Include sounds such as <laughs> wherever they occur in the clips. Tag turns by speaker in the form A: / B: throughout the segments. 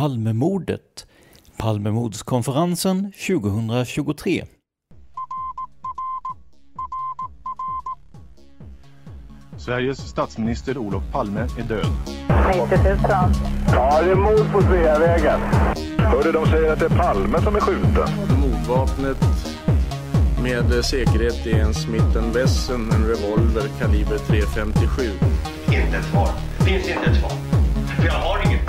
A: Palmemordet. Palmemordskonferensen 2023.
B: Sveriges statsminister Olof Palme är död.
C: 90 000.
D: Ja, det är mord på Sveavägen. Hörde de säger att det är Palme som är skjuten.
E: Mordvapnet med säkerhet är en Smith Wesson, en revolver kaliber .357.
F: Inte ett svar. Finns inte ett svar. För jag har inget.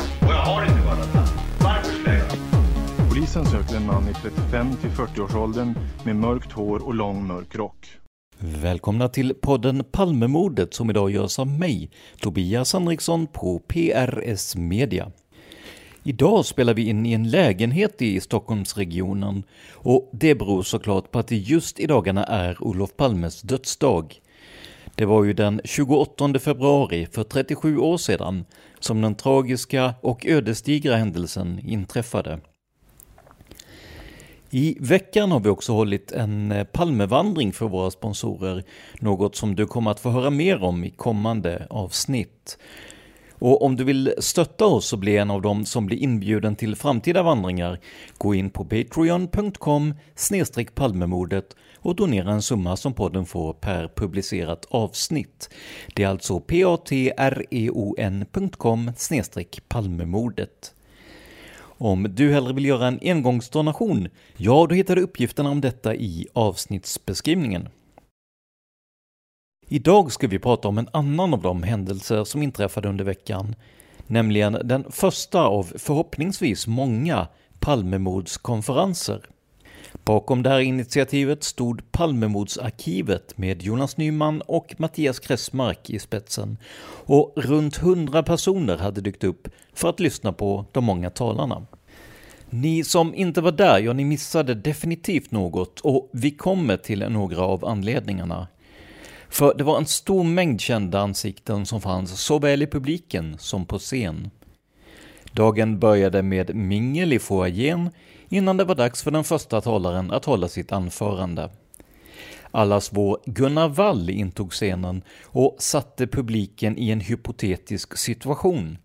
B: Polisen söker en man i 35 till 40-årsåldern med mörkt hår och lång mörk rock.
A: Välkomna till podden Palmemordet som idag görs av mig, Tobias Henriksson på PRS Media. Idag spelar vi in i en lägenhet i Stockholmsregionen och det beror såklart på att det just i dagarna är Olof Palmes dödsdag. Det var ju den 28 februari för 37 år sedan som den tragiska och ödesdigra händelsen inträffade. I veckan har vi också hållit en eh, Palmevandring för våra sponsorer, något som du kommer att få höra mer om i kommande avsnitt. Och om du vill stötta oss och bli en av dem som blir inbjuden till framtida vandringar, gå in på patreon.com palmemordet och donera en summa som podden får per publicerat avsnitt. Det är alltså patreon.com palmemordet. Om du hellre vill göra en engångsdonation, ja då hittar du uppgifterna om detta i avsnittsbeskrivningen. Idag ska vi prata om en annan av de händelser som inträffade under veckan, nämligen den första av förhoppningsvis många Palmemordskonferenser. Bakom det här initiativet stod Palmemordsarkivet med Jonas Nyman och Mattias Kressmark i spetsen och runt hundra personer hade dykt upp för att lyssna på de många talarna. Ni som inte var där, ja ni missade definitivt något och vi kommer till några av anledningarna. För det var en stor mängd kända ansikten som fanns såväl i publiken som på scen. Dagen började med mingel i foajén innan det var dags för den första talaren att hålla sitt anförande. Allas vår Gunnar Wall intog scenen och satte publiken i en hypotetisk situation.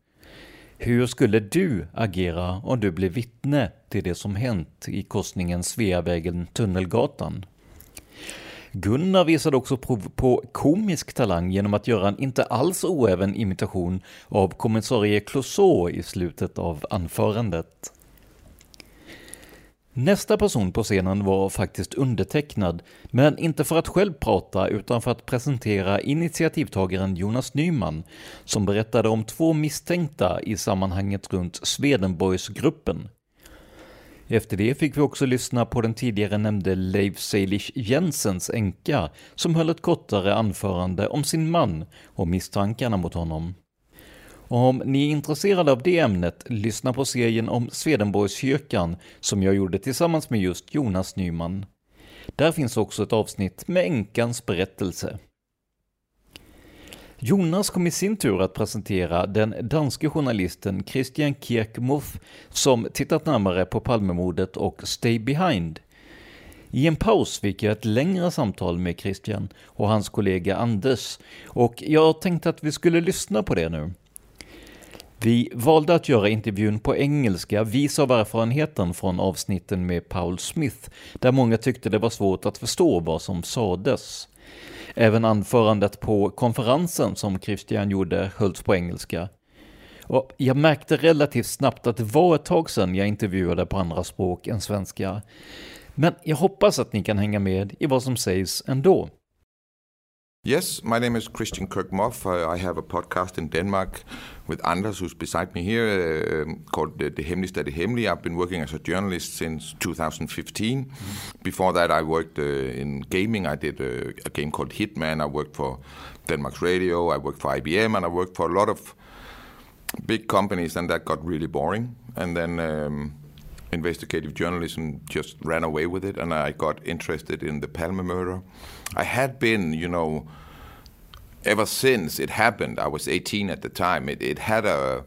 A: Hur skulle du agera om du blev vittne till det som hänt i korsningen Sveavägen-Tunnelgatan? Gunnar visade också prov på komisk talang genom att göra en inte alls oäven imitation av kommissarie Clouseau i slutet av anförandet. Nästa person på scenen var faktiskt undertecknad, men inte för att själv prata utan för att presentera initiativtagaren Jonas Nyman, som berättade om två misstänkta i sammanhanget runt Swedenborgsgruppen. Efter det fick vi också lyssna på den tidigare nämnde Leif Seilich Jensens änka, som höll ett kortare anförande om sin man och misstankarna mot honom. Om ni är intresserade av det ämnet, lyssna på serien om Swedenborgskyrkan som jag gjorde tillsammans med just Jonas Nyman. Där finns också ett avsnitt med änkans berättelse. Jonas kom i sin tur att presentera den danske journalisten Christian Kirkmuth som tittat närmare på Palmemordet och Stay Behind. I en paus fick jag ett längre samtal med Christian och hans kollega Anders och jag tänkte att vi skulle lyssna på det nu. Vi valde att göra intervjun på engelska, vis av erfarenheten från avsnitten med Paul Smith, där många tyckte det var svårt att förstå vad som sades. Även anförandet på konferensen som Christian gjorde hölls på engelska. Och jag märkte relativt snabbt att det var ett tag sedan jag intervjuade på andra språk än svenska. Men jag hoppas att ni kan hänga med i vad som sägs ändå.
C: Yes, my name is Christian Kirkmoff. Uh, I have a podcast in Denmark with Anders, who's beside me here, uh, called The, the Hemligste det. I've been working as a journalist since 2015. Mm. Before that, I worked uh, in gaming. I did a, a, game called Hitman. I worked for Denmark's Radio. I worked for IBM, and I worked for a lot of big companies, and that got really boring. And then um, investigative journalism just ran away with it, and I got interested in the Palme murder. I had been, you know, ever since it happened. I was 18 at the time. It, it had a.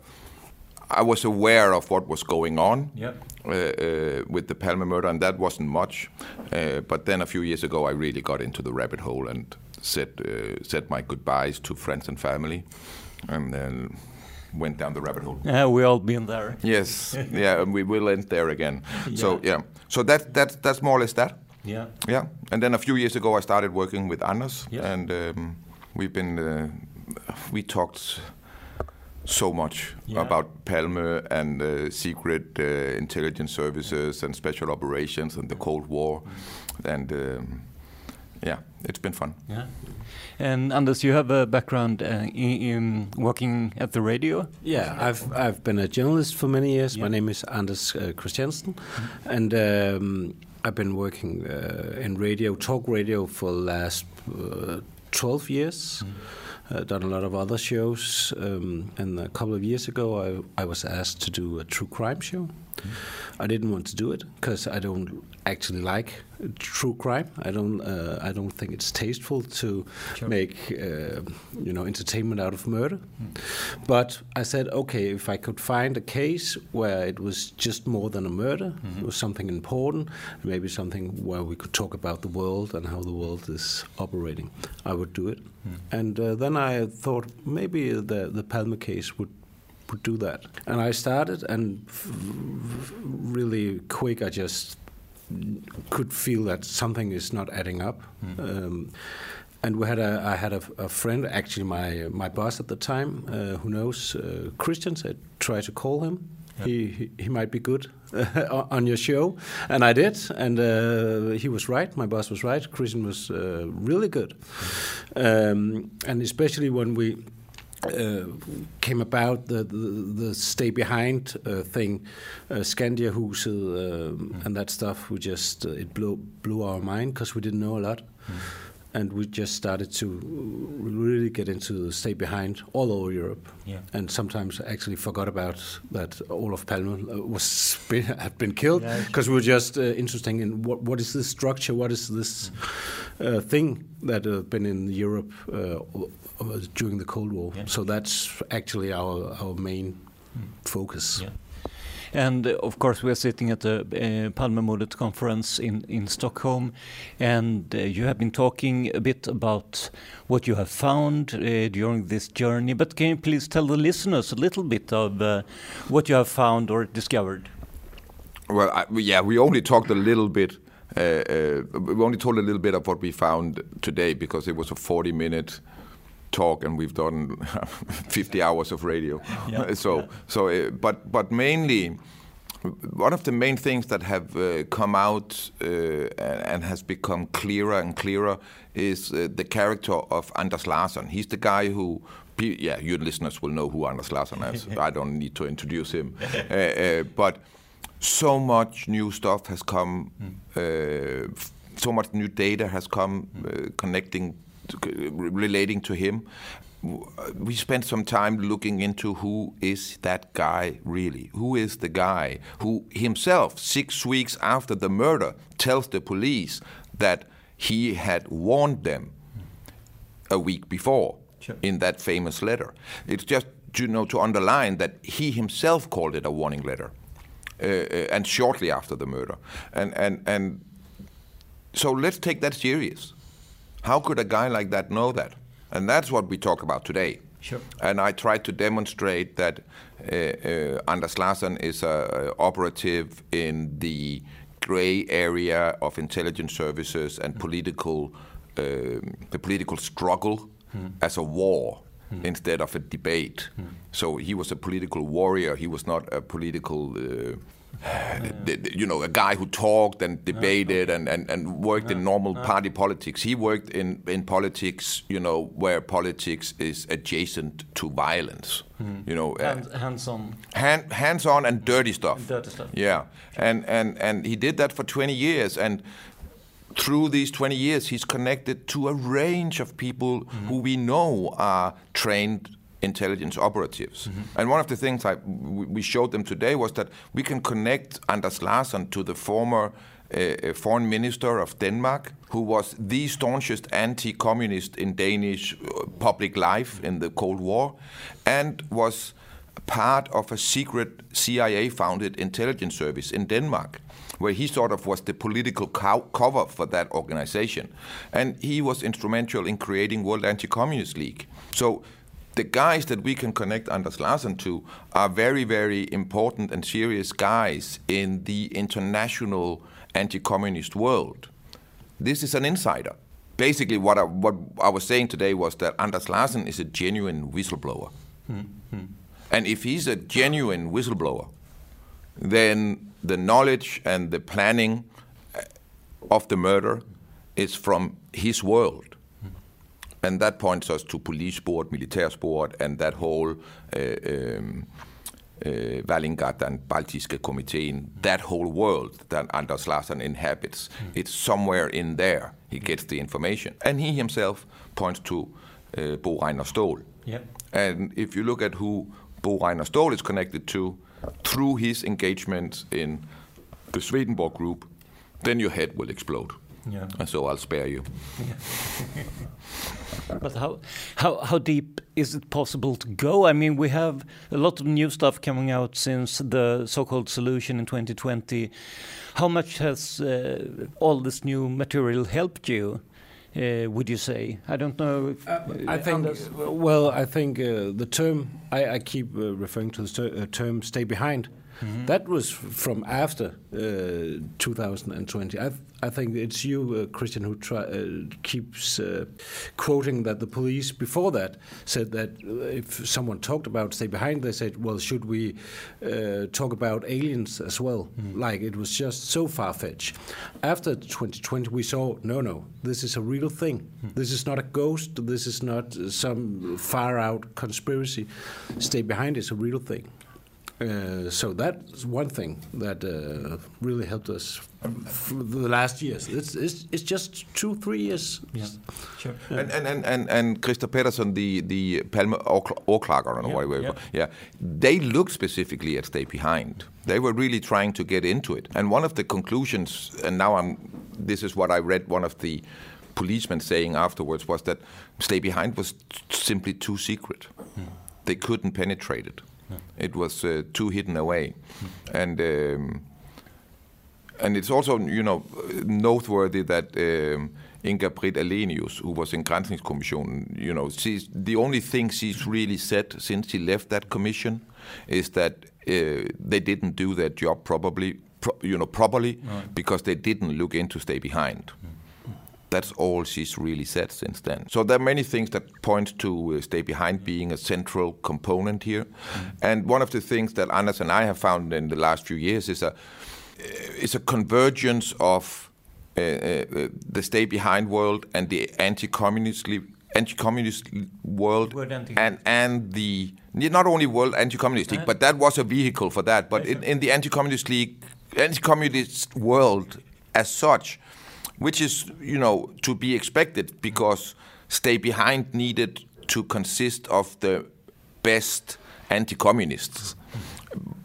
C: I was aware of what was going on
A: yep.
C: uh, uh, with the Palme murder, and that wasn't much. Uh, but then a few years ago, I really got into the rabbit hole and said uh, said my goodbyes to friends and family, and then went down the rabbit hole.
A: Yeah, we all been there.
C: Yes, <laughs> yeah, and we will end there again. Yeah. So yeah, so that that that's more or less that.
A: Yeah.
C: Yeah, and then a few years ago, I started working with Anders, yeah. and um, we've been uh, we talked so much yeah. about Palme and uh, secret uh, intelligence services and special operations and the Cold War, mm. and. Um, yeah, it's been fun.
A: Yeah. And Anders, you have a background uh, in, in, working at the radio.
G: Yeah, I've I've been a journalist for many years. Yeah. My name is Anders uh, Christiansen, mm -hmm. and um, I've been working uh, in radio, talk radio, for the last uh, twelve years. Mm -hmm. done a lot of other shows, um, and a couple of years ago, I, I was asked to do a true crime show. I didn't want to do it because I don't actually like true crime. I don't. Uh, I don't think it's tasteful to sure. make uh, you know entertainment out of murder. Mm. But I said, okay, if I could find a case where it was just more than a murder, mm-hmm. it was something important, maybe something where we could talk about the world and how the world is operating, I would do it. Mm. And uh, then I thought maybe the the Palmer case would would do that. And I started, and f- really quick, I just could feel that something is not adding up. Mm. Um, and we had a, I had a, a, friend, actually my my boss at the time, uh, who knows uh, Christians. I tried to call him. Yep. He, he, he might be good <laughs> on your show, and I did, and uh, he was right. My boss was right. Christian was uh, really good, um, and especially when we uh, came about the, the, the stay behind uh, thing, uh, Skandiahuset mm. and that stuff. We just uh, it blew blew our mind because we didn't know a lot, mm. and we just started to really get into stay behind all over Europe.
A: Yeah.
G: And sometimes actually forgot about that Olaf Palme uh, was been, <laughs> had been killed because yeah. we were just uh, interested in what what is this structure, what is this mm. thing that had been in Europe during the Cold War. Yeah. So that's actually our our main mm. focus.
A: Yeah. And uh, of course, we are sitting at the uh, Palmemordet conference in, in Stockholm, and uh, you have been talking a bit about what you have found uh, during this journey. But can you please tell the listeners a little bit of uh, what you have found or discovered?
C: Well, I, yeah, we only talked a little bit. Uh, uh, we only told a little bit of what we found today because it was a 40 minute talk and we've done <laughs> 50 hours of radio.
A: Yeah, <laughs>
C: so
A: yeah.
C: so uh, but but mainly one of the main things that have uh, come out uh, and has become clearer and clearer is uh, the character of Anders Larsson. He's the guy who yeah, your listeners will know who Anders Larsson is. <laughs> I don't need to introduce him. But so much new stuff has come, mm. so much new data has come mm. connecting relating to him, we spent some time looking into who is that guy really? Who is the guy who himself, six weeks after the murder, tells the police that he had warned them a week before sure. in that famous letter. It's just you know to underline that he himself called it a warning letter, uh, uh, and shortly after the murder, and and and so let's take that serious. How could a guy like that know that? And that's what we talk about today.
A: Sure.
C: And I tried to demonstrate that uh, uh, Anders Larsson is a, operative in the gray area of intelligence services and mm. political, uh, the political struggle mm. as a war. Mm. Instead of a debate. Hmm. So he was a political warrior. He was not a political uh, <sighs> you know, a guy who talked and debated and, and, and worked in normal party politics. He worked in, in politics, you know, where politics is adjacent to violence.
A: Hmm.
C: You know,
A: uh, hands on,
C: hand, hands on and dirty stuff.
A: Dirty stuff.
C: Yeah, and and and he did that for 20 years, and through these 20 years, he's connected to a range of people mm-hmm. who we know are trained intelligence operatives. Mm-hmm. And one of the things I, we showed them today was that we can connect Anders Larsson to the former uh, uh, foreign minister of Denmark, who was the staunchest anti communist in Danish uh, public life in the Cold War, and was part of a secret CIA founded intelligence service in Denmark where he sort of was the political co- cover for that organization. And he was instrumental in creating World Anti-Communist League. So the guys that we can connect Anders Larsson to are very, very important and serious guys in the international anti-communist world. This is an insider. Basically, what I, what I was saying today was that Anders Larsson is a genuine whistleblower. Mm-hmm. And if he's a genuine whistleblower, then the knowledge and the planning of the murder is from his world and that points us to police board, military sport, and that whole uh, um, uh, Valingat and Baltiske Komiteen, that whole world that Anders Larsson inhabits. Mm. It's somewhere in there he gets the information. And he himself points to uh, Bo Reiner Ståhl.
A: Yep.
C: And if you look at who Bo Reiner Ståhl is connected to through his engagement in the Swedenborg group, then your head will explode.
A: Yeah.
C: And so I'll spare you.
A: but how, how, how deep is it possible to go? I mean, we have a lot of new stuff coming out since the so-called solution in 2020. How much has uh, all this new material helped you? Uh, would you say? I don't know. If, uh,
G: I think. Well, I think uh, the term I, I keep uh, referring to the uh, term "stay behind." Mm-hmm. That was from after uh, 2020. I, I think it's you, uh, Christian, who try, uh, keeps uh, quoting that the police before that said that uh, if someone talked about stay behind, they said, well, should we uh, talk about aliens as well? Mm-hmm. Like it was just so far fetched. After 2020, we saw no, no, this is a real thing. Mm-hmm. This is not a ghost. This is not some far out conspiracy. Stay behind is a real thing. Uh, so that's one thing that uh, really helped us for the last years. It's, it's, it's just two, three years.
A: Yeah, sure.
C: Yeah. And, and, and, and Krister Petersson, the, the Palme Åklagaren, or yeah, whatever, yeah. yeah, they looked specifically at Stay Behind. They were really trying to get into it. And one of the conclusions, and now I'm, this is what I read one of the policemen saying afterwards, was that Stay Behind was simply too secret. Mm. They couldn't penetrate it. It was uh, too hidden away, and um, and it's also you know noteworthy that. Um, Inga Britt Ahlenius, who was in Granskningskommissionen, you know, she's, the only thing she's really said since she left that commission is that uh, they didn't do their job probably, pro, you know, properly right. because they didn't look into stay behind. Mm. That's all she's really said since then. So there are many things that point to uh, Stay Behind being a central component here. Mm. And one of the things that Anders and I have found in the last few years is a uh, is a convergence of uh, uh, the Stay Behind world and the anti-communist anti-communist world and and the not only world anti-communist league, uh-huh. but that was a vehicle for that. But in, in the anti-communist league, anti-communist world as such, which is you know to be expected because Stay Behind needed to consist of the best anti-communists,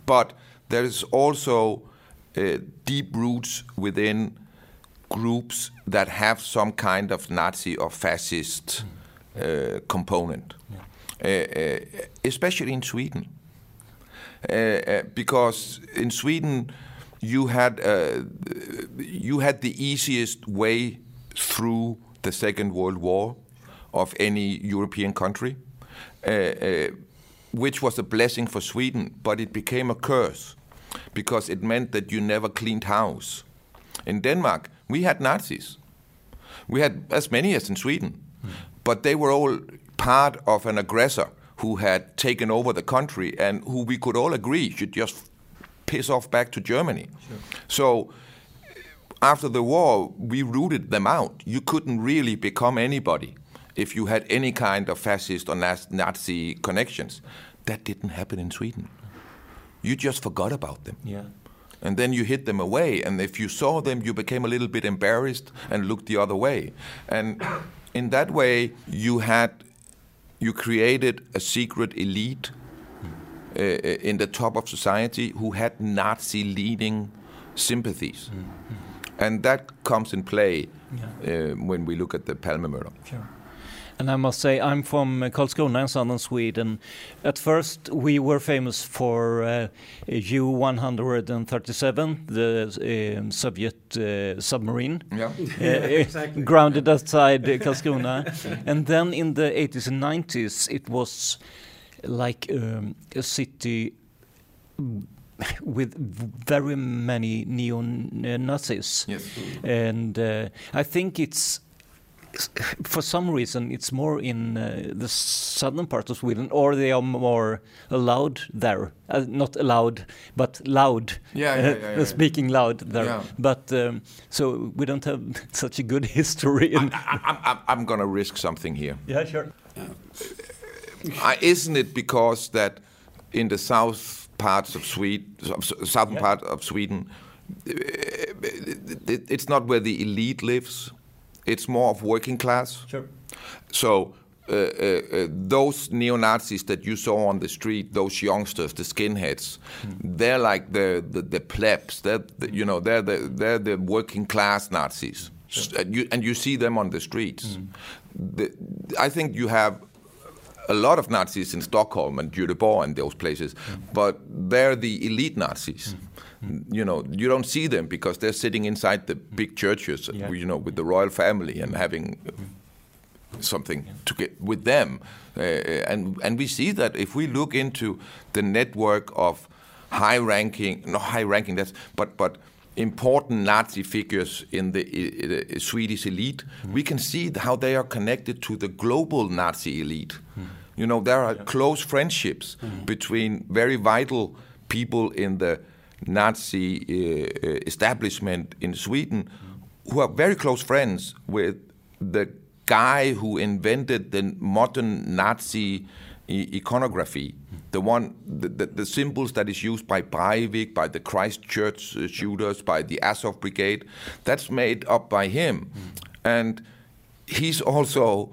C: but there is also uh, deep roots within groups that have some kind of Nazi or fascist uh, component, uh, uh, especially in Sweden. Uh, uh, because in Sweden, you had uh, you had the easiest way through the Second World War of any European country, uh, uh, which was a blessing for Sweden, but it became a curse because it meant that you never cleaned house. In Denmark, we had Nazis. We had as many as in Sweden, but they were all part of an aggressor who had taken over the country and who we could all agree should just piss off back to Germany. So after the war, we rooted them out. You couldn't really become anybody if you had any kind of fascist or Nazi connections. That didn't happen in Sweden. You just forgot about them.
A: Yeah.
C: And then you hid them away. And if you saw them, you became a little bit embarrassed and looked the other way. And in that way, you had, you created a secret elite uh, in the top of society who had Nazi leading sympathies. And that comes in play uh, when we look at the Palme murder.
A: Sure. And I must say, I'm from uh, Karlskrona in southern Sweden. At first, we were famous for uh, U-137, the um, Soviet uh, submarine,
C: Yeah.
A: uh, <laughs>
G: Exactly.
A: grounded outside uh, Karlskrona. and then in the 80s and 90s, it was like um, a city with very many neo-Nazis.
C: Yes.
A: And uh, I think it's for some reason it's more in uh, the southern part of Sweden, or they are more allowed there. Uh, not allowed, but loud.
C: Yeah, yeah, yeah, yeah. <laughs>
A: Speaking loud there. But um, so we don't have <laughs> such a good history.
C: I, I'm going to risk something here.
A: yeah, sure.
C: Isn't it because that in the south parts of Sweden, southern part of Sweden, uh, it's not where the elite lives. It's more of working class.
A: Sure.
C: So uh, uh, uh, those neo Nazis that you saw on the street, those youngsters, the skinheads, they're like the, the, the plebs. They're the, you know they're the they're the working class Nazis, S- and you and you see them on the streets. The, I think you have a lot of Nazis in Stockholm and Göteborg and those places, but they're the elite Nazis. You know, you don't see them because they're sitting inside the big churches,
A: Yeah.
C: you know, with the royal family and having something to get with them. Uh, and and we see that if we look into the network of high-ranking, not high-ranking, that's but but important Nazi figures in the, the Swedish elite, we can see how they are connected to the global Nazi elite. You know, there are close friendships between very vital people in the Nazi uh, uh, establishment in Sweden who are very close friends with the guy who invented the modern Nazi iconography, the one, the, the, the symbols that is used by Breivik, by the Christchurch uh, shooters, by the Azov Brigade, that's made up by him, and he's also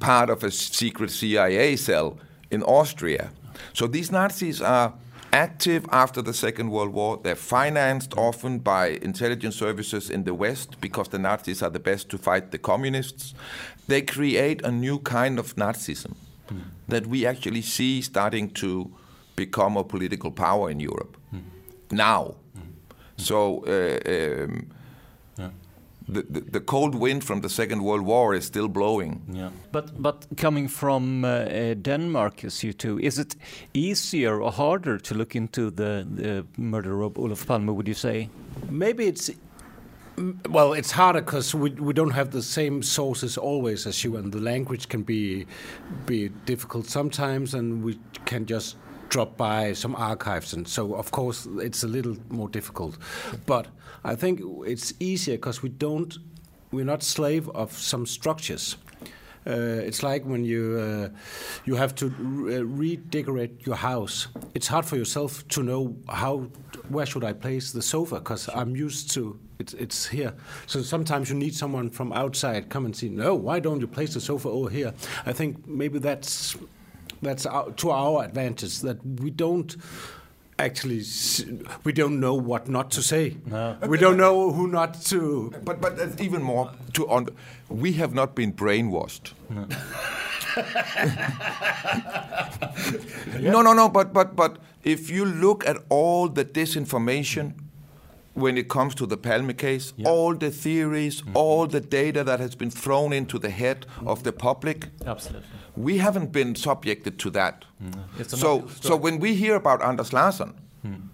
C: part of a secret CIA cell in Austria. So these Nazis are active after the Second World War. They're financed often by intelligence services in the West because the Nazis are the best to fight the communists. They create a new kind of Nazism that we actually see starting to become a political power in Europe now. So. Uh, um, the, the, the cold wind from the Second World War is still blowing.
A: Yeah. But but coming from uh, uh, Denmark, as you two, is it easier or harder to look into the, the murder of Olaf Palme? Would you say?
G: Maybe it's mm, well, it's harder because we, we don't have the same sources always as you, and the language can be be difficult sometimes, and we can just drop by some archives, and so of course it's a little more difficult. But I think it's easier because we don't we're not slave of some structures. Uh, it's like when you uh, you have to re- redecorate your house. It's hard for yourself to know how where should I place the sofa because I'm used to it's it's here. So sometimes you need someone from outside come and see. No, why don't you place the sofa over here? I think maybe that's that's our, to our advantage that we don't actually we don't know what not to say. No. We don't know who not to.
C: But but even more to on. We have not been brainwashed. No. <laughs> no, no, no. But but but if you look at all the disinformation when it comes to the Palme case, yeah. all the theories, mm-hmm. all the data that has been thrown into the head of the public.
A: Absolutely.
C: We haven't been subjected to that. Mm. So, so when we hear about Anders Larsson, mm.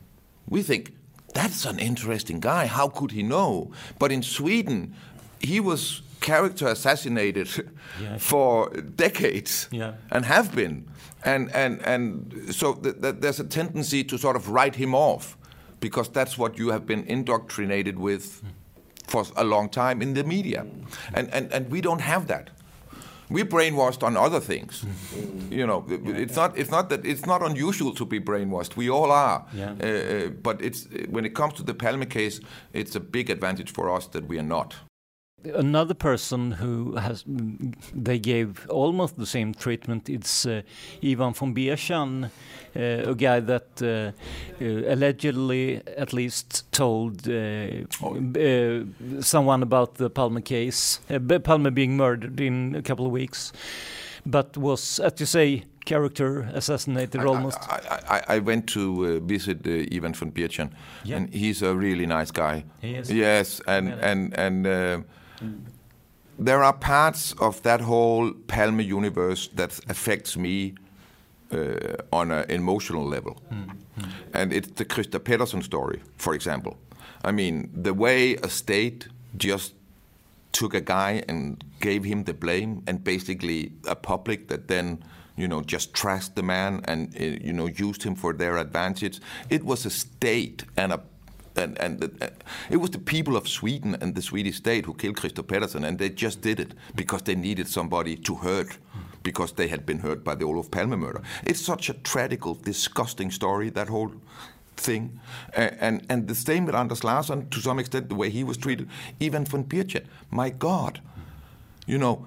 C: we think that's an interesting guy. How could he know? But in Sweden, he was character assassinated <laughs> yeah. for decades yeah. and have been. And, and, and so th- th- there's a tendency to sort of write him off because that's what you have been indoctrinated with for a long time in the media. And, and, and we don't have that. We're brainwashed on other things. you know, it's not, it's not that it's not unusual to be brainwashed. We all are. Yeah. Uh, uh but it's, when it comes to the Palme case, it's a big advantage for us that we are not
A: another person who has they gave almost the same treatment it's uh, Ivan von Birchan uh, a guy that uh, uh allegedly at least told uh, oh. someone about the Palmer case Palmer being murdered in a couple of weeks but was as you say character assassinated I, almost
C: I, I, I, went to visit Ivan von Birchan yeah. and he's a really nice guy yes and yeah. and and there are parts of that whole Palme universe that affects me uh, on an emotional level. Mm. Mm. And it's the Christer Pettersson story, for example. I mean, the way a state just took a guy and gave him the blame, and basically a public that then, you know, just trashed the man and, uh, you know, used him for their advantage. It was a state and a and, and uh, it was the people of Sweden and the Swedish state who killed Christer Pettersson, and they just did it because they needed somebody to hurt because they had been hurt by the Olof Palme murder. It's such a tragic, disgusting story, that whole thing. Uh, and, and the same with Anders Larsson, to some extent, the way he was treated. Even von Birchan, my God. You know,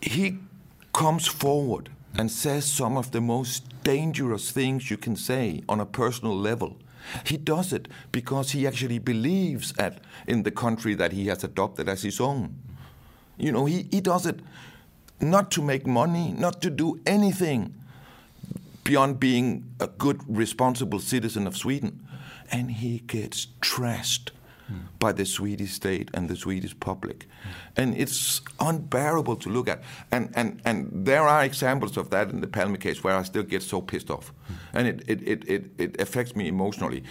C: He comes forward and says some of the most dangerous things you can say on a personal level. He does it because he actually believes at, in the country that he has adopted as his own. You know, he, he does it not to make money, not to do anything beyond being a good, responsible citizen of Sweden. And he gets trashed by the Swedish state and the Swedish public. And it's unbearable to look at. And, and, and there are examples of that in the Palme case where I still get so pissed off. And it, it, it, it, it affects me emotionally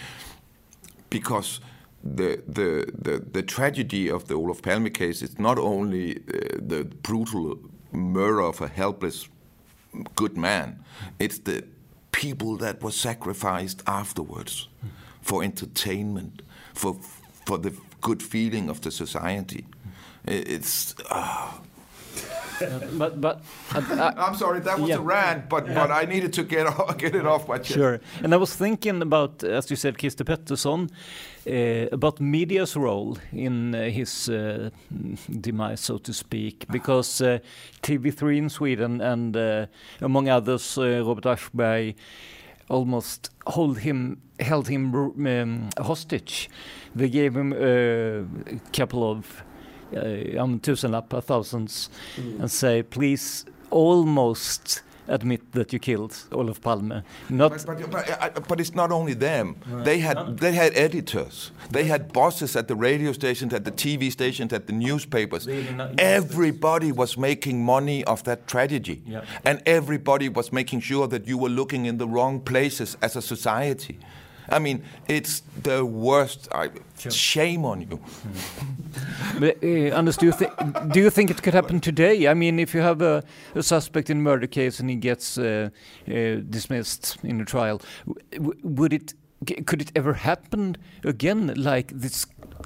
C: because the, the, the, the tragedy of the Olaf Palme case is not only uh, the brutal murder of a helpless good man, it's the people that were sacrificed afterwards for entertainment, for for the good feeling of the society. It's. Uh,
A: but but
C: uh, <laughs> I'm sorry, that was
A: yeah.
C: a rant, but but I needed to get <laughs> off, get it off my chest.
A: Sure, and I was thinking about, as you said, Christer Pettersson, uh, about media's role in uh, his uh, demise, so to speak, because uh, TV3 in Sweden and among others, Robert Aschberg almost hold him held him um, hostage. They gave him a couple of uh, um, tusenlappar, thousands, mm. and say, please almost admit that you killed Olof Palme. Not
C: but, but, but, but it's not only them. Right. They had they had editors. They had bosses at the radio stations, at the TV stations, at the newspapers. Everybody was making money off that tragedy, and everybody was making sure that you were looking in the wrong places as a society. I mean, it's the worst. I, sure. Shame on you. <laughs>
A: but, uh, Anders, do you, think, do you think it could happen today? I mean, if you have a, a suspect in a murder case and he gets uh, uh, dismissed in a trial, would it could it ever happen again? Like this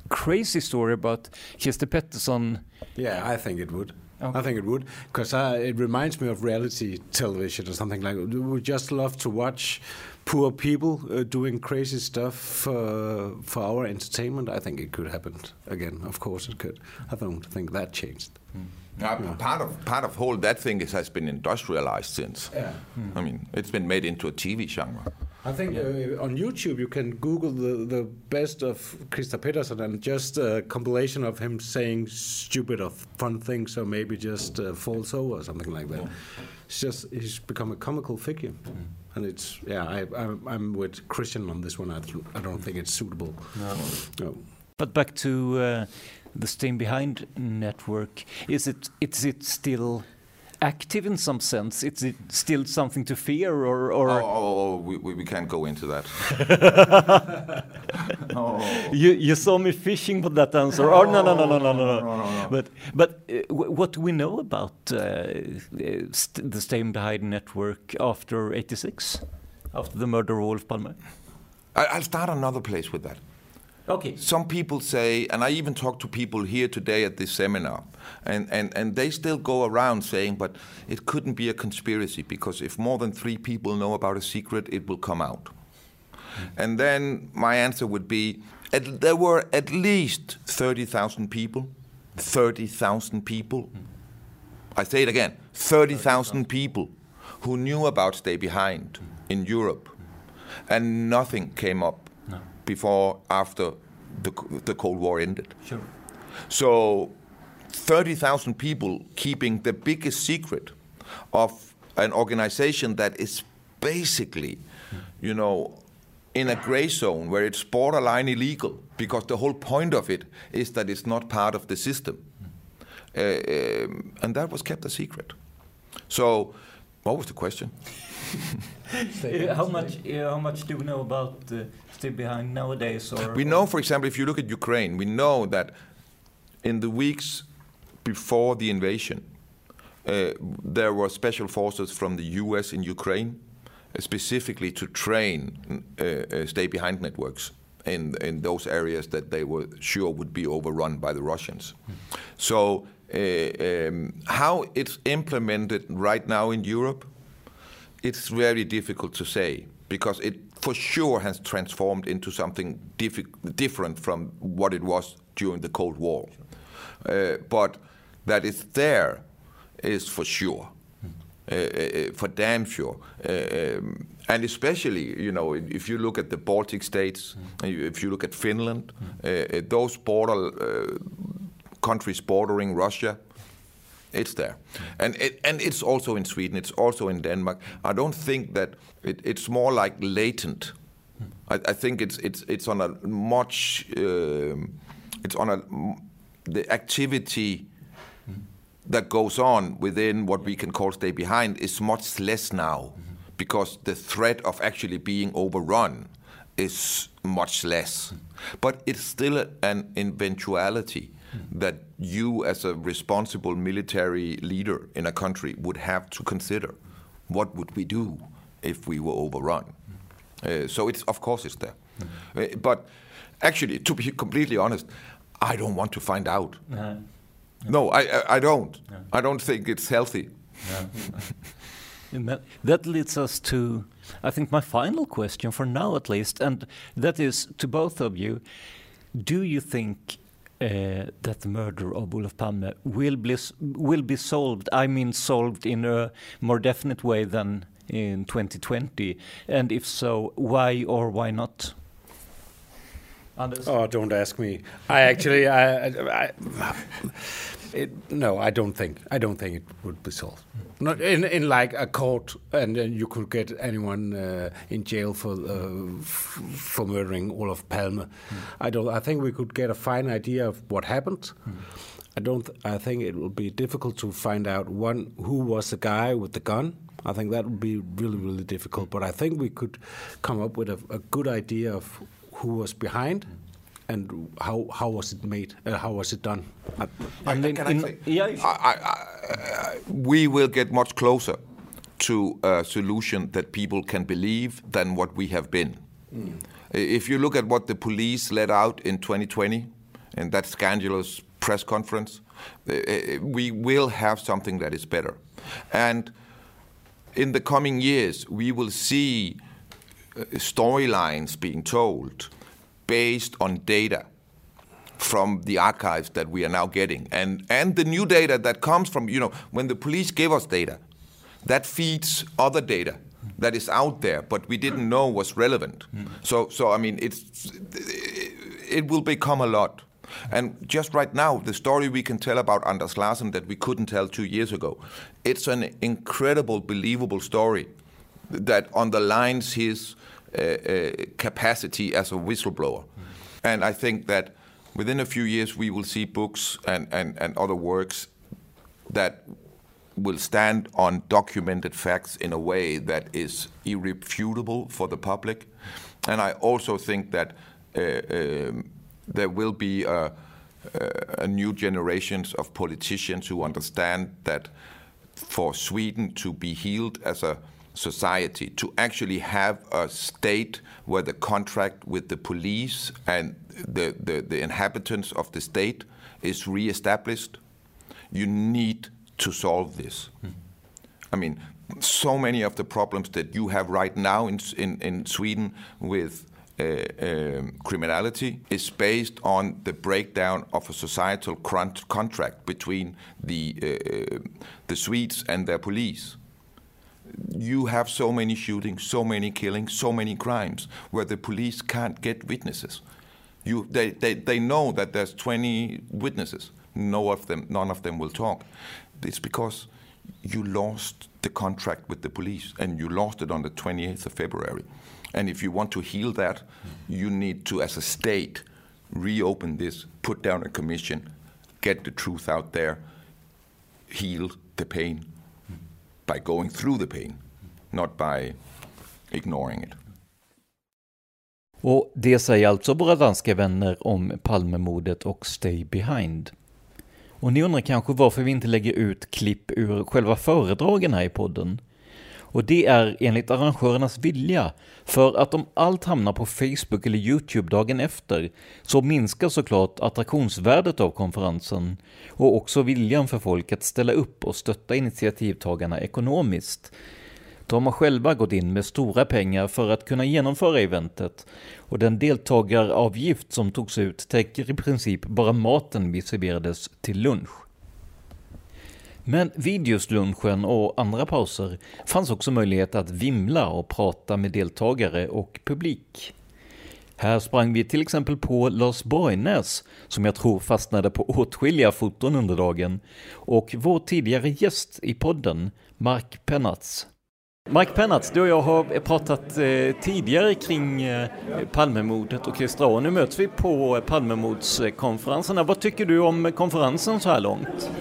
A: crazy story about Chester Pettersson?
G: Yeah, I think it would. Okay. I think it would, because uh, it reminds me of reality television or something like. We just love to watch poor people uh, doing crazy stuff for, for our entertainment, I think it could happen again. Of course, it could. I don't think that changed.
C: Mm. Yeah. Part of part of whole that thing is, has been industrialized since.
G: Yeah.
C: Mm. I mean, it's been made into a TV genre.
G: I think uh, on YouTube you can Google the, the best of Christer Pettersson and just a compilation of him saying stupid or fun things or maybe just uh, false over or something like that. Yeah. It's just he's become a comical figure. Mm and it's yeah I, I'm, I'm with Christian on this one. I, I don't think it's suitable.
A: No. no. But back to uh, the Stay Behind network. Is it is it still active in some sense? Is it still something to fear, or? or
C: oh, oh, oh we, we can't go into that. <laughs>
A: oh. You you saw me fishing for that answer. Oh no no no no no no. no, no, no. But but uh, what do we know about uh, st the Stay Behind network after '86, after the murder of Olof Palme?
C: I'll start another place with that.
A: Okay.
C: Some people say, and I even talked to people here today at this seminar, and, and, and they still go around saying, but it couldn't be a conspiracy because if more than three people know about a secret, it will come out. Mm. And then my answer would be at, there were at least 30,000 people. 30,000 people. Mm. I say it again 30,000 people who knew about Stay Behind mm. in Europe, and nothing came up before after the, the Cold War ended.
A: Sure.
C: So 30,000 people keeping the biggest secret of an organization that is basically, you know, in a gray zone where it's borderline illegal because the whole point of it is that it's not part of the system. Uh, um, and that was kept a secret. So, what was the question?
A: uh, <laughs> how much? Uh, how much do we know about uh, Stay Behind nowadays? Or
C: we know, for example, if you look at Ukraine, we know that in the weeks before the invasion, uh, there were special forces from the U.S. in Ukraine, specifically to train uh, uh, stay behind networks in in those areas that they were sure would be overrun by the Russians. Mm. So. Uh, um, how it's implemented right now in Europe, it's very difficult to say because it for sure has transformed into something different from what it was during the Cold War. Uh, but that it's there is for sure. Uh, uh, for damn sure, uh, um, and especially you know if you look at the Baltic states, mm. if you look at Finland, mm. those border countries bordering Russia, It's there, and it, and it's also in Sweden. It's also in Denmark. I don't think that it, it's more like latent. I, I, think it's it's it's on a much. Um, it's on a the activity that goes on within what we can call stay behind is much less now because the threat of actually being overrun is much less. But it's still an eventuality that you, as a responsible military leader in a country, would have to consider what would we do if we were overrun. Uh, so it's of course it's there, uh, but actually, to be completely honest, I don't want to find out. Uh-huh. No, I, I, I don't. I don't think it's healthy. <laughs>
A: that leads us to, I think, my final question for now, at least, and that is to both of you. Do you think uh, that the murder of Olof Palme will be will be solved? I mean, solved in a more definite way than in 2020, and if so, why or why not?
G: Anders? Oh, don't ask me. I actually, I, I, it, no, I don't think. I don't think it would be solved. Not in, in like a court, and then you could get anyone uh, in jail for uh, for murdering Olof Palme. Mm. I don't. I think we could get a fine idea of what happened. Mm. I don't. I think it will be difficult to find out one who was the guy with the gun. I think that would be really, really difficult. But I think we could come up with a, a good idea of who was behind and how how was it made? Uh, how was it done?
C: I, I, in, can I yeah, I, I, we will get much closer to a solution that people can believe than what we have been. Mm. If you look at what the police let out in 2020, in that scandalous press conference, uh, uh, we will have something that is better. And in the coming years, we will see uh, storylines being told based on data from the archives that we are now getting and, and the new data that comes from, you know, when the police gave us data, that feeds other data that is out there, but we didn't know was relevant. Mm. So, so I mean, it's, it will become a lot. And just right now, the story we can tell about Anders Larsen that we couldn't tell two years ago, it's an incredible, believable story that underlines his capacity as a whistleblower. And I think that within a few years we will see books and, and, and other works that will stand on documented facts in a way that is irrefutable for the public. And I also think that uh, um, there will be a, a, new generations of politicians who understand that for Sweden to be healed as a society to actually have a state where the contract with the police and the, the, the inhabitants of the state is reestablished, you need to solve this. Mm. I mean, so many of the problems that you have right now in, in, in Sweden with uh, um, criminality is based on the breakdown of a societal contract between the, uh, the Swedes and their police you have so many shootings, so many killings, so many crimes where the police can't get witnesses. You, they, they, they know that there's 20 witnesses. No of them, none of them will talk. It's because you lost the contract with the police and you lost it on the 28th of February. And if you want to heal that, you need to, as a state, reopen this, put down a commission, get the truth out there, heal the pain, by going through the pain, not by ignoring it.
A: Och det säger alltså våra danska vänner om Palmemordet och Stay Behind. Och ni undrar kanske varför vi inte lägger ut klipp ur själva föredragen här i podden. Och det är enligt arrangörernas vilja, för att om allt hamnar på Facebook eller YouTube dagen efter så minskar såklart attraktionsvärdet av konferensen och också viljan för folk att ställa upp och stötta initiativtagarna ekonomiskt. De har själva gått in med stora pengar för att kunna genomföra eventet och den deltagaravgift som togs ut täcker i princip bara maten vi serverades till lunch. Men vid just lunchen och andra pauser fanns också möjlighet att vimla och prata med deltagare och publik. Här sprang vi till exempel på Lars Borgnäs, som jag tror fastnade på åtskilliga foton under dagen, och vår tidigare gäst i podden, Mark Pennatz. Mark Pennatz, du och jag har pratat eh, tidigare kring eh, Palmemordet och Christer A. Nu möts vi på Palmemordskonferenserna. Vad tycker du om konferensen så här långt?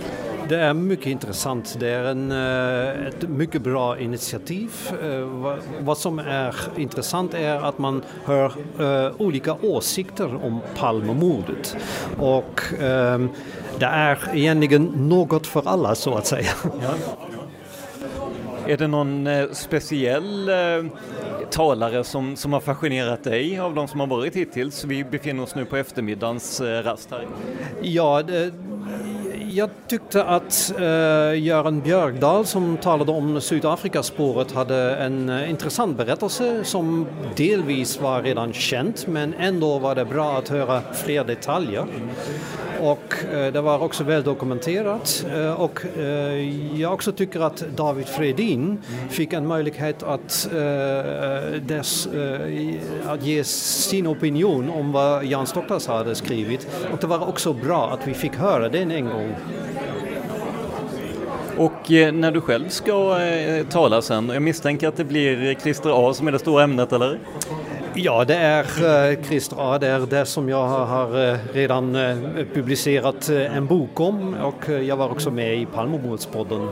H: Det är mycket intressant. Det är en, eh, ett mycket bra initiativ. Vad som är intressant är att man hör olika åsikter om Palmemordet. Och det är egentligen något för alla så att säga. Ja.
A: Är det någon eh, speciell eh, talare som, som har fascinerat dig av de som har varit hittills? Vi befinner oss nu på eftermiddagens eh, rast här.
H: Ja, det, jag tyckte att uh, Göran Björkdal som talade om Sydafrikaspåret hade en uh, intressant berättelse som delvis var redan känt men ändå var det bra att höra fler detaljer. Och uh, det var också väl dokumenterat och jag också tycker att David Fredin fick en möjlighet att, dess, att ge sin opinion om vad Jan Stockdals hade skrivit och det var också bra att vi fick höra den en gång.
A: Och eh, när du själv ska eh, tala sen, jag misstänker att det blir Christer A som är det stora ämnet eller?
H: Ja, det är eh, Christer A. Det är det som jag har redan publicerat en bok om och jag var också med i Palmemordspodden.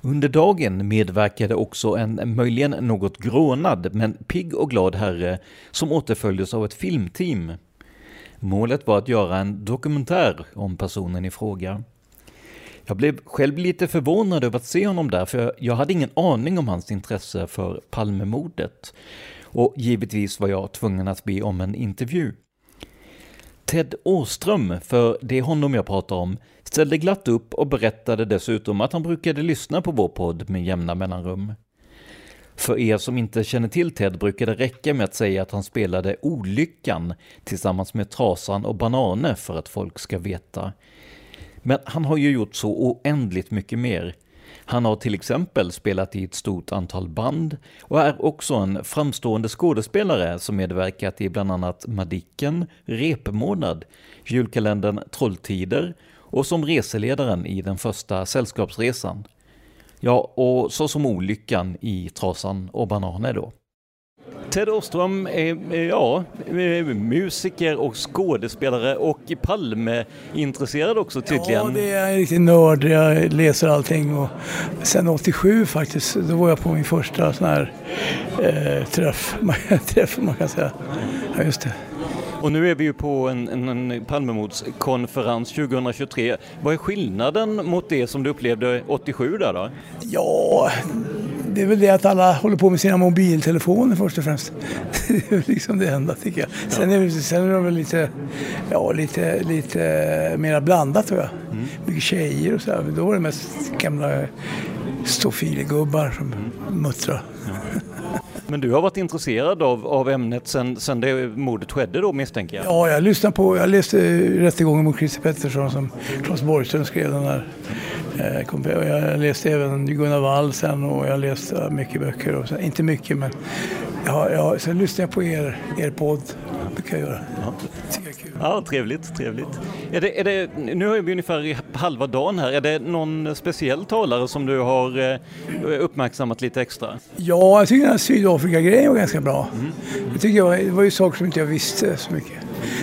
A: Under dagen medverkade också en möjligen något grånad men pigg och glad herre som återföljdes av ett filmteam. Målet var att göra en dokumentär om personen i fråga. Jag blev själv lite förvånad över att se honom där, för jag hade ingen aning om hans intresse för Palmemordet. Och givetvis var jag tvungen att be om en intervju. Ted Åström, för det är honom jag pratar om, ställde glatt upp och berättade dessutom att han brukade lyssna på vår podd med jämna mellanrum. För er som inte känner till Ted brukar det räcka med att säga att han spelade Olyckan tillsammans med Trasan och Banane för att folk ska veta. Men han har ju gjort så oändligt mycket mer. Han har till exempel spelat i ett stort antal band och är också en framstående skådespelare som medverkat i bland annat Madicken, Repmånad, julkalendern Trolltider och som reseledaren i den första Sällskapsresan. Ja, och så som olyckan i Trasan och Bananer då. Ted Åström är ja, musiker och skådespelare och Palme-intresserad också tydligen.
I: Ja, det är en riktig nörd. Jag läser allting. Och sen 87 faktiskt, då var jag på min första sån här eh, träff, <laughs> träff, man kan säga. Ja, just det.
A: Och nu är vi ju på en, en, en Palmemordskonferens 2023. Vad är skillnaden mot det som du upplevde 87 där då?
I: Ja, det är väl det att alla håller på med sina mobiltelefoner först och främst. <laughs> Det är liksom det enda tycker jag. Sen är sen är det väl lite, ja, lite, lite mera blandat tror jag. Mm. Mycket tjejer och så här. Då var det mest gamla stofilegubbar som mm. muttrar. Ja.
A: Men du har varit intresserad av, av ämnet sen, sen det mordet skedde då misstänker jag?
I: Ja, jag lyssnade på, jag läste rättegången mot Christer Pettersson som Claes Borgström skrev den där. Eh, jag läste även Gunnar Wall sen och jag läste mycket böcker. Och sen, inte mycket men ja, ja, sen lyssnade jag på er, er podd. Det brukar jag göra.
A: Ja. Ja, trevligt, trevligt. Är det, är det, nu har vi ungefär halva dagen här. Är det någon speciell talare som du har eh, uppmärksammat lite extra?
I: Ja, jag tycker den här Sydafrika-grejen var ganska bra. Mm. Jag tycker jag, det var ju saker som inte jag visste så mycket.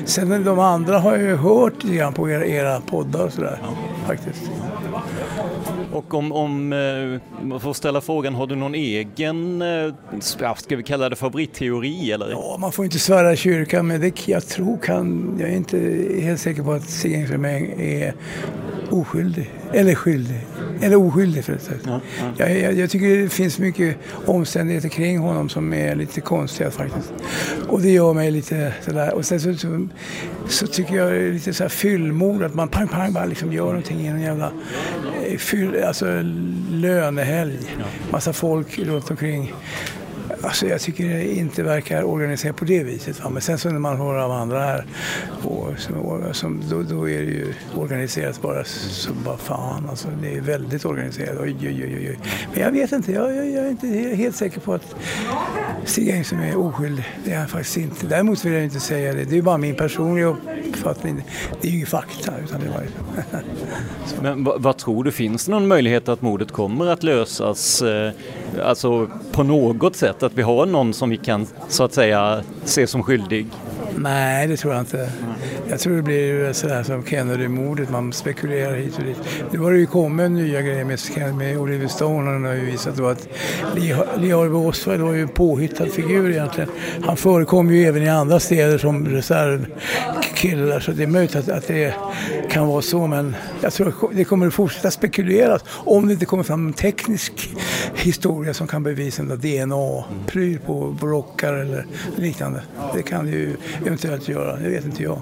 I: Sen de andra har jag ju hört lite grann på era, era poddar och sådär, ja. faktiskt.
A: Och om, om eh, man får ställa frågan, har du någon egen, eh, ska vi kalla det favoritteori eller?
I: Ja, man får inte svära i kyrkan men det, jag tror kan, jag är inte helt säker på att Sigge Engström är oskyldig, eller skyldig, eller oskyldig för det ja, ja. Jag, jag, jag, tycker det finns mycket omständigheter kring honom som är lite konstiga faktiskt. Och det gör mig lite sådär. Och sen så, så, så tycker jag det är lite så här fyllmord, att man pang pang bara liksom gör någonting i en jävla fyll, alltså lönehelg. Ja. Massa folk runt omkring. Alltså jag tycker det inte verkar organiserat på det viset. Va? Men sen så när man hör av andra här, och, som, som, då, då, är det ju organiserat bara som bara fan. Alltså, det är väldigt organiserat. Oj, oj, oj, oj. Men jag vet inte, jag, jag, jag är inte helt säker på att Stig Engström är oskyldig. Det är han faktiskt inte. Däremot vill jag inte säga det. Det är bara min personliga uppfattning. Det är ju fakta. Utan det var <laughs>
A: Men vad, vad, tror du, finns det någon möjlighet att mordet kommer att lösas? Eh, Alltså på något sätt, att vi har någon som vi kan så att säga se som skyldig?
I: Nej, det tror jag inte. Jag tror det blir sådär som Kennedy-mordet, man spekulerar hit och dit. Nu har det ju kommit nya grejer med, med Oliver Stone han har ju visat då att Lee Harvey Oswald var ju en påhittad figur egentligen. Han förekom ju även i andra städer som reservkillar så det är möjligt att, att det kan vara så men jag tror det kommer att fortsätta spekuleras om det inte kommer fram en teknisk historia som kan bevisa en DNA-pryl på rockar eller liknande. Det kan det ju eventuellt göra, det vet inte jag.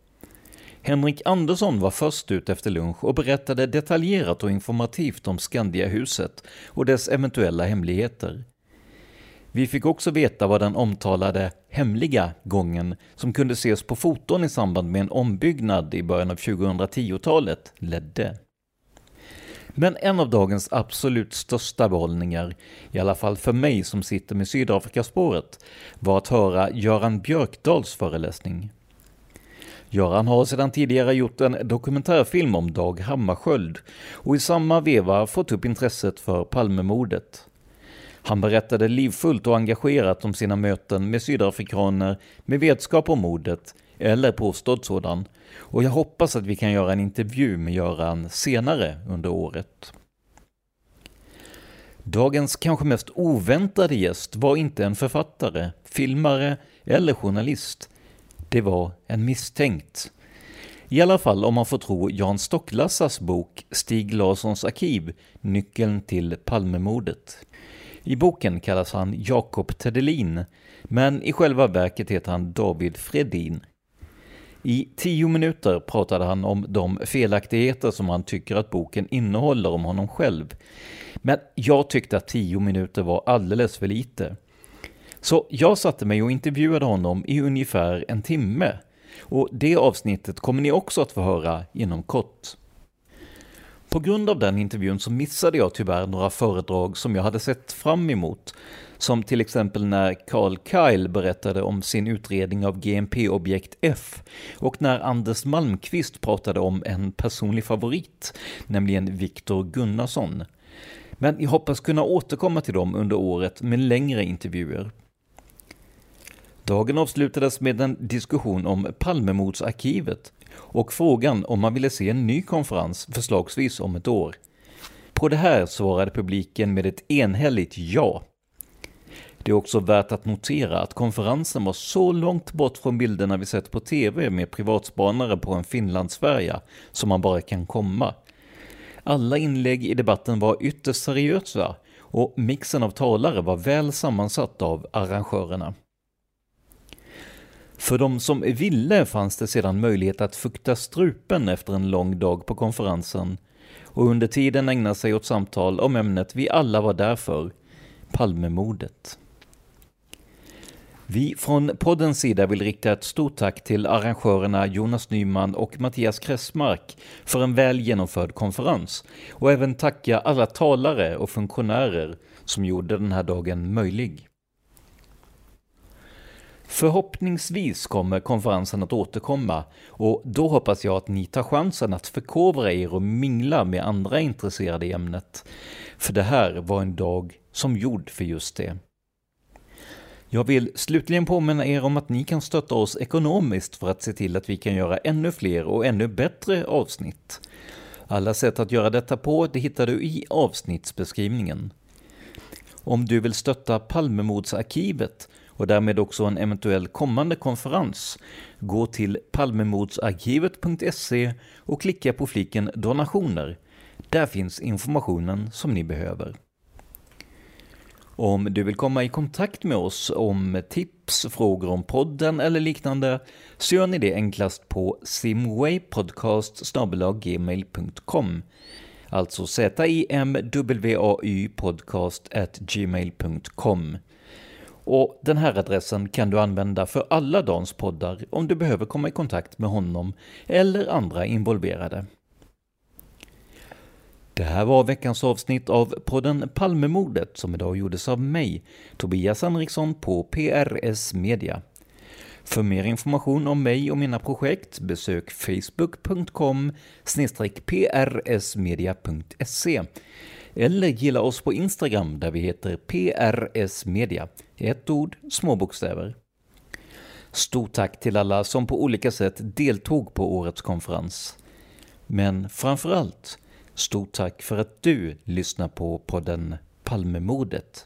A: Henrik Andersson var först ut efter lunch och berättade detaljerat och informativt om Skandiahuset och dess eventuella hemligheter. Vi fick också veta vad den omtalade ”hemliga” gången, som kunde ses på foton i samband med en ombyggnad i början av 2010-talet, ledde. Men en av dagens absolut största behållningar, i alla fall för mig som sitter med Sydafrikaspåret, var att höra Göran Björkdals föreläsning. Göran har sedan tidigare gjort en dokumentärfilm om Dag Hammarskjöld och i samma veva fått upp intresset för Palmemordet. Han berättade livfullt och engagerat om sina möten med sydafrikaner med vetskap om mordet, eller påstådd sådan, och jag hoppas att vi kan göra en intervju med Göran senare under året. Dagens kanske mest oväntade gäst var inte en författare, filmare eller journalist, det var en misstänkt. I alla fall om man får tro Jan Stocklassas bok Stig Larssons arkiv, Nyckeln till Palmemordet. I boken kallas han Jakob Tedelin, men i själva verket heter han David Fredin. I tio minuter pratade han om de felaktigheter som han tycker att boken innehåller om honom själv. Men jag tyckte att tio minuter var alldeles för lite. Så jag satte mig och intervjuade honom i ungefär en timme. Och det avsnittet kommer ni också att få höra inom kort. På grund av den intervjun så missade jag tyvärr några föredrag som jag hade sett fram emot. Som till exempel när Carl Kyle berättade om sin utredning av GMP-objekt F och när Anders Malmqvist pratade om en personlig favorit, nämligen Viktor Gunnarsson. Men jag hoppas kunna återkomma till dem under året med längre intervjuer. Dagen avslutades med en diskussion om Palmemordsarkivet och frågan om man ville se en ny konferens förslagsvis om ett år. På det här svarade publiken med ett enhälligt ja. Det är också värt att notera att konferensen var så långt bort från bilderna vi sett på TV med privatspanare på en Finlandsfärja som man bara kan komma. Alla inlägg i debatten var ytterst seriösa och mixen av talare var väl sammansatt av arrangörerna. För de som ville fanns det sedan möjlighet att fukta strupen efter en lång dag på konferensen och under tiden ägna sig åt samtal om ämnet vi alla var där för, Palmemordet. Vi från poddens sida vill rikta ett stort tack till arrangörerna Jonas Nyman och Mattias Kressmark för en väl genomförd konferens och även tacka alla talare och funktionärer som gjorde den här dagen möjlig. Förhoppningsvis kommer konferensen att återkomma och då hoppas jag att ni tar chansen att förkovra er och mingla med andra intresserade i ämnet. För det här var en dag som gjord för just det. Jag vill slutligen påminna er om att ni kan stötta oss ekonomiskt för att se till att vi kan göra ännu fler och ännu bättre avsnitt. Alla sätt att göra detta på det hittar du i avsnittsbeskrivningen. Om du vill stötta Palmemordsarkivet och därmed också en eventuell kommande konferens, gå till palmemordsarkivet.se och klicka på fliken donationer. Där finns informationen som ni behöver. Om du vill komma i kontakt med oss om tips, frågor om podden eller liknande så gör ni det enklast på simwaypodcast.gmail.com Alltså z-i-m-w-a-y podcast gmail.com och den här adressen kan du använda för alla Dans poddar om du behöver komma i kontakt med honom eller andra involverade. Det här var veckans avsnitt av podden Palmemordet som idag gjordes av mig, Tobias Henriksson på PRS Media. För mer information om mig och mina projekt besök facebook.com prsmedia.se eller gilla oss på Instagram där vi heter PRS Media. Ett ord, små bokstäver. Stort tack till alla som på olika sätt deltog på årets konferens. Men framför allt, stort tack för att du lyssnar på podden Palmemordet.